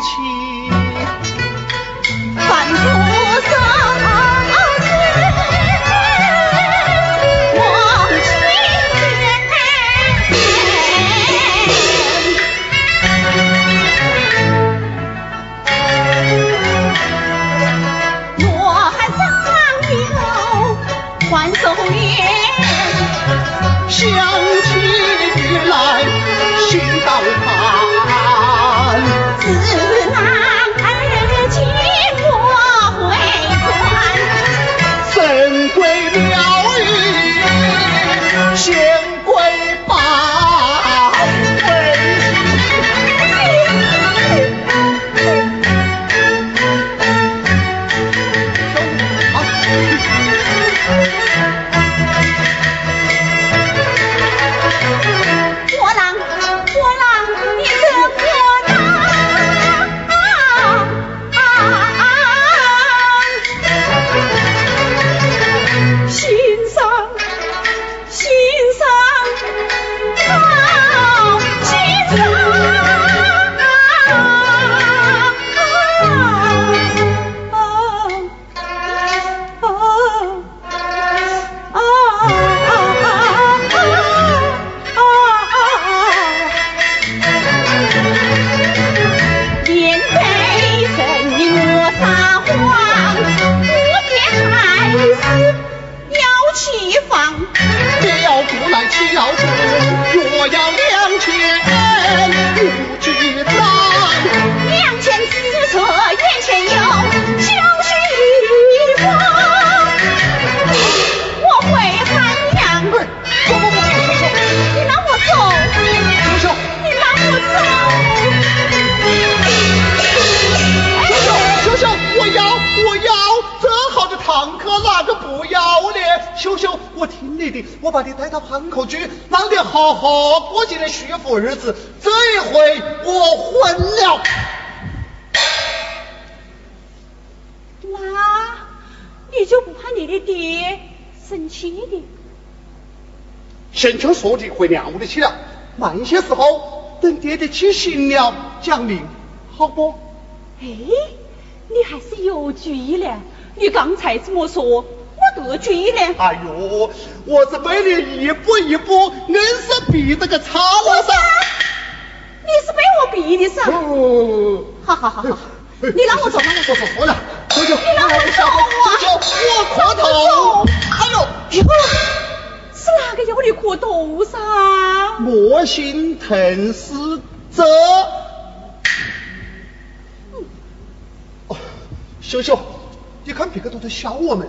情我把你带到潘口居，让你好好过几年舒服日子。这一回我昏了。妈，你就不怕你的爹生气的？先求说的回娘屋里去了，慢些时候等爹爹起行了，讲明好不？哎，你还是有主意了。你刚才这么说，我得罪呢？哎呦我是被你一步一步硬是逼得个差了噻你是被我逼的噻好好好好你让我走让我走我走你让我走我走我磕头。哎呦是哪个要你磕头噻？莫心疼死者秀秀你看别个都在笑我们。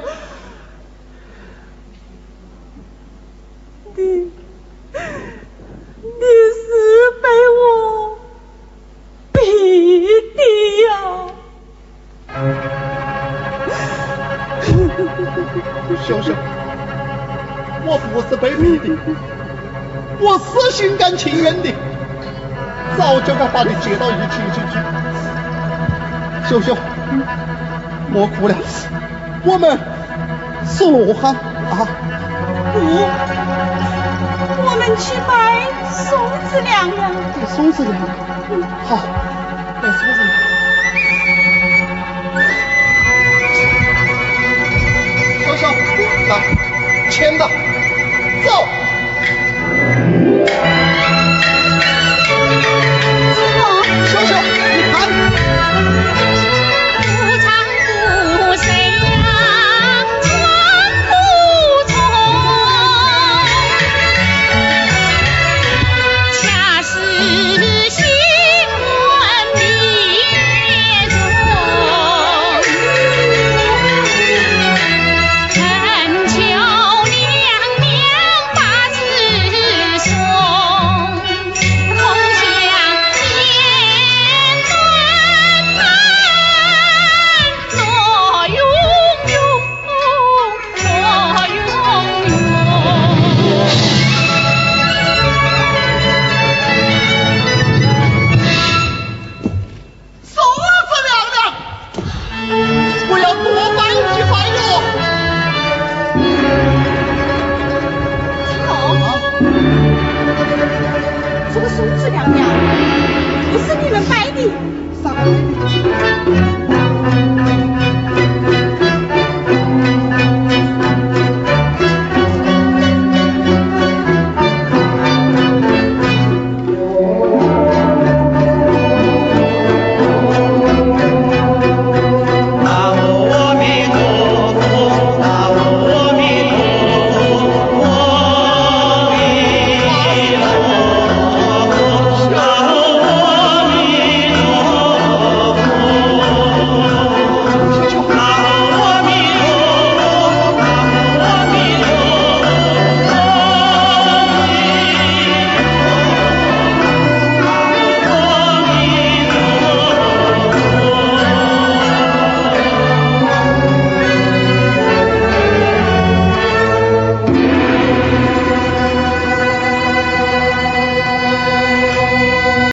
秀秀，我不是被逼的，我是心甘情愿的，早就该把你接到一起去去。秀秀，莫哭了，我们是罗汉啊。不，我们去拜宋子娘娘。宋子娘娘，好，拜宋子娘鞭子，走。娘娘不是你们摆的，少。